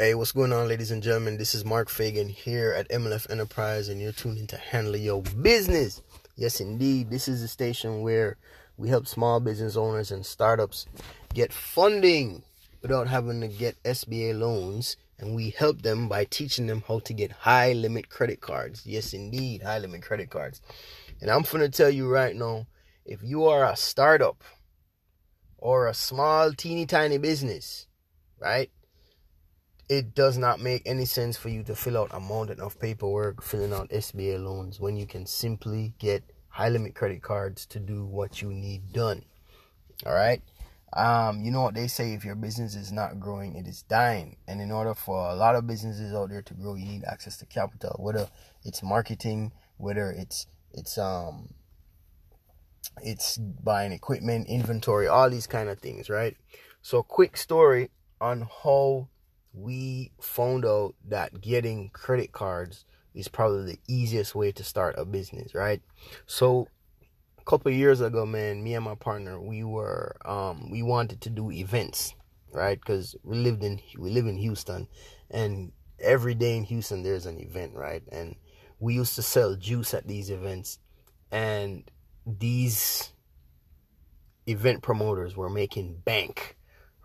Hey, what's going on, ladies and gentlemen? This is Mark Fagan here at MLF Enterprise, and you're tuned in to Handle Your Business. Yes, indeed, this is a station where we help small business owners and startups get funding without having to get SBA loans, and we help them by teaching them how to get high limit credit cards. Yes, indeed, high limit credit cards. And I'm going to tell you right now if you are a startup or a small, teeny tiny business, right? It does not make any sense for you to fill out a mountain of paperwork filling out SBA loans when you can simply get high limit credit cards to do what you need done. All right. Um, you know what they say if your business is not growing, it is dying. And in order for a lot of businesses out there to grow, you need access to capital, whether it's marketing, whether it's it's um it's buying equipment, inventory, all these kind of things, right? So quick story on how we found out that getting credit cards is probably the easiest way to start a business, right? So a couple years ago, man, me and my partner, we were um we wanted to do events, right? Cuz we lived in we live in Houston and every day in Houston there's an event, right? And we used to sell juice at these events and these event promoters were making bank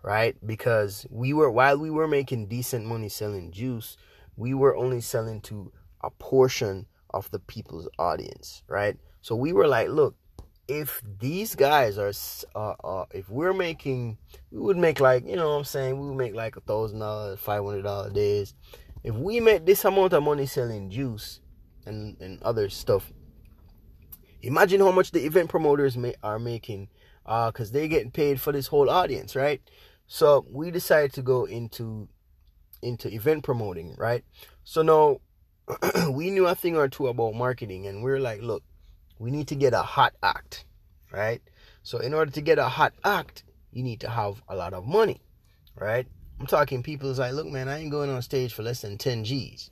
right? Because we were while we were making decent money selling juice, we were only selling to a portion of the people's audience, right? So we were like, look, if these guys are, uh, uh, if we're making, we would make like, you know what I'm saying, we would make like a thousand dollars, five hundred dollars days. If we made this amount of money selling juice and and other stuff, imagine how much the event promoters may, are making, uh, because they're getting paid for this whole audience, right? So we decided to go into into event promoting, right? So now we knew a thing or two about marketing, and we are like, look, we need to get a hot act, right? So in order to get a hot act, you need to have a lot of money, right? I'm talking people's like, look, man, I ain't going on stage for less than 10 G's,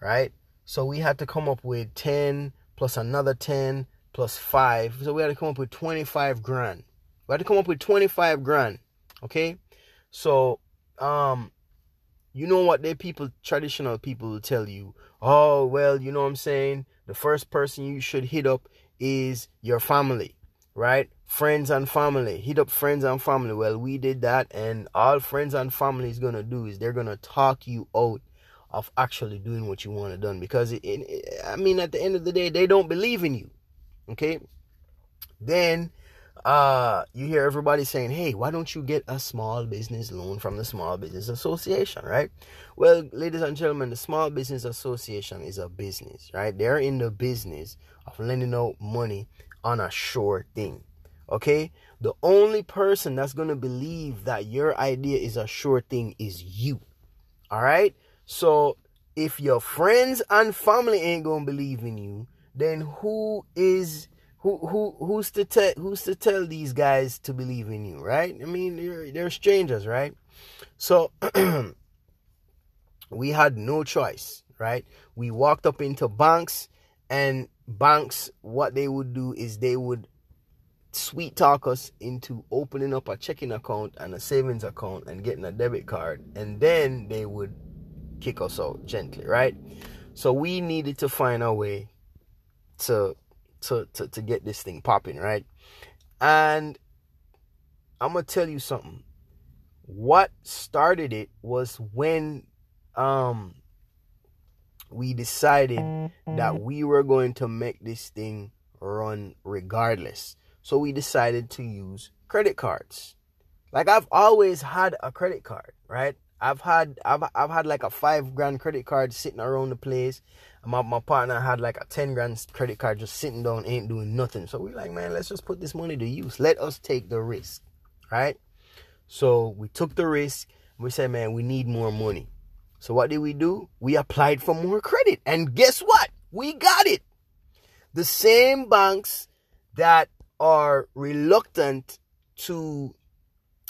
right? So we had to come up with 10 plus another 10 plus 5. So we had to come up with 25 grand. We had to come up with 25 grand, okay? So, um, you know what they people, traditional people will tell you, oh, well, you know what I'm saying? The first person you should hit up is your family, right? Friends and family. Hit up friends and family. Well, we did that, and all friends and family is gonna do is they're gonna talk you out of actually doing what you want to done because it, it, I mean, at the end of the day, they don't believe in you. Okay. Then uh, you hear everybody saying, hey, why don't you get a small business loan from the Small Business Association, right? Well, ladies and gentlemen, the Small Business Association is a business, right? They're in the business of lending out money on a sure thing, okay? The only person that's going to believe that your idea is a sure thing is you, all right? So if your friends and family ain't going to believe in you, then who is who who who's to tell who's to tell these guys to believe in you, right? I mean, they're they're strangers, right? So we had no choice, right? We walked up into banks, and banks, what they would do is they would sweet talk us into opening up a checking account and a savings account and getting a debit card, and then they would kick us out gently, right? So we needed to find a way to to, to, to get this thing popping, right? And I'm gonna tell you something. What started it was when um we decided that we were going to make this thing run regardless. So we decided to use credit cards. Like I've always had a credit card, right? I've had I've I've had like a five grand credit card sitting around the place. My my partner had like a ten grand credit card just sitting down, ain't doing nothing. So we like, man, let's just put this money to use. Let us take the risk, right? So we took the risk. We said, man, we need more money. So what did we do? We applied for more credit, and guess what? We got it. The same banks that are reluctant to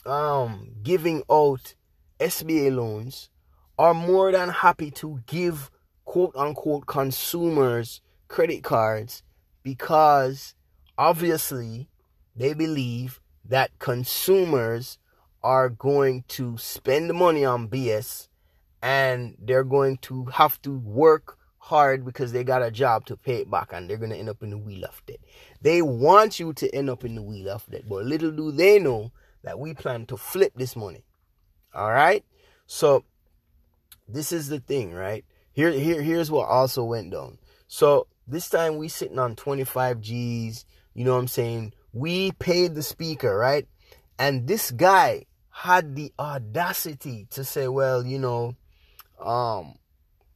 um giving out SBA loans are more than happy to give quote unquote consumers credit cards because obviously they believe that consumers are going to spend money on BS and they're going to have to work hard because they got a job to pay it back and they're going to end up in the wheel of debt. They want you to end up in the wheel of debt, but little do they know that we plan to flip this money. All right? So this is the thing, right? Here here here's what also went down. So this time we sitting on 25 G's, you know what I'm saying? We paid the speaker, right? And this guy had the audacity to say, well, you know, um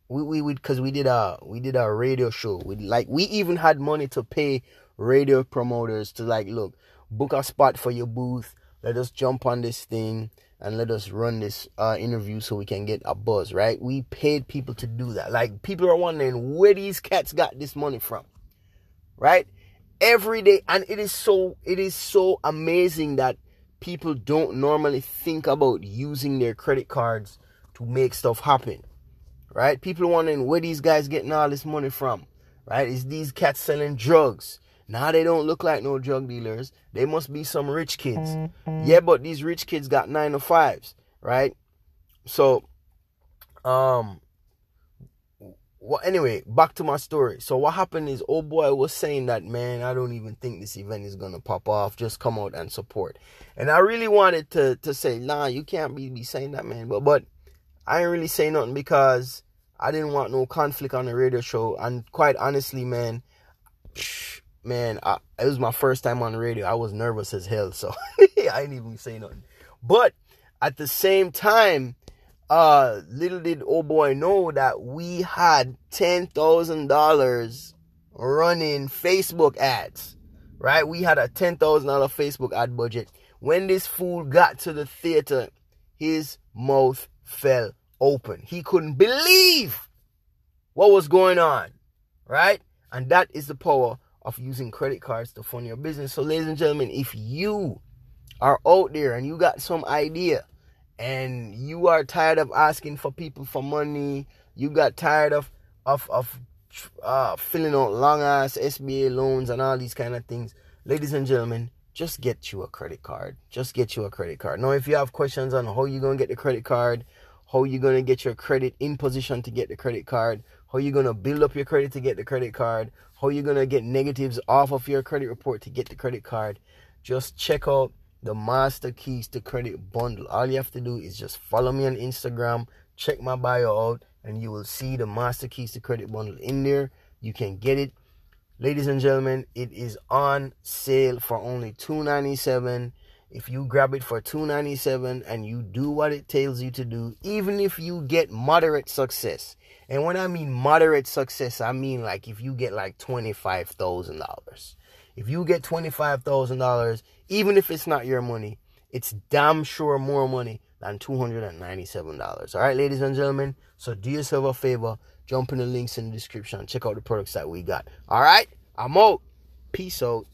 we we we because we did a we did a radio show. We like we even had money to pay radio promoters to like look book a spot for your booth. Let us jump on this thing and let us run this uh, interview so we can get a buzz. Right? We paid people to do that. Like people are wondering where these cats got this money from. Right? Every day, and it is so it is so amazing that people don't normally think about using their credit cards to make stuff happen right? People wondering where these guys getting all this money from, right? Is these cats selling drugs? Now they don't look like no drug dealers. They must be some rich kids. Mm-hmm. Yeah, but these rich kids got nine to fives, right? So, um, well, anyway, back to my story. So what happened is, oh boy was saying that, man, I don't even think this event is gonna pop off. Just come out and support. And I really wanted to to say, nah, you can't be, be saying that, man. But but I ain't really say nothing because I didn't want no conflict on the radio show. And quite honestly, man, man, I, it was my first time on the radio. I was nervous as hell, so I didn't even say nothing. But at the same time, uh, little did oh boy know that we had ten thousand dollars running Facebook ads. Right? We had a ten thousand dollar Facebook ad budget. When this fool got to the theater, his mouth fell open. He couldn't believe what was going on, right? And that is the power of using credit cards to fund your business. So, ladies and gentlemen, if you are out there and you got some idea and you are tired of asking for people for money, you got tired of of of uh, filling out long ass SBA loans and all these kind of things, ladies and gentlemen, just get you a credit card. Just get you a credit card. Now, if you have questions on how you're gonna get the credit card, how you're gonna get your credit in position to get the credit card, how you gonna build up your credit to get the credit card, how you gonna get negatives off of your credit report to get the credit card. Just check out the Master Keys to Credit bundle. All you have to do is just follow me on Instagram, check my bio out, and you will see the Master Keys to Credit bundle in there. You can get it. Ladies and gentlemen, it is on sale for only $2.97 if you grab it for 297 and you do what it tells you to do even if you get moderate success. And when i mean moderate success i mean like if you get like $25000 if you get $25000 even if it's not your money it's damn sure more money than $297 all right ladies and gentlemen so do yourself a favor. Jump in the links in the description. Check out the products that we got. All right i'm out. Peace out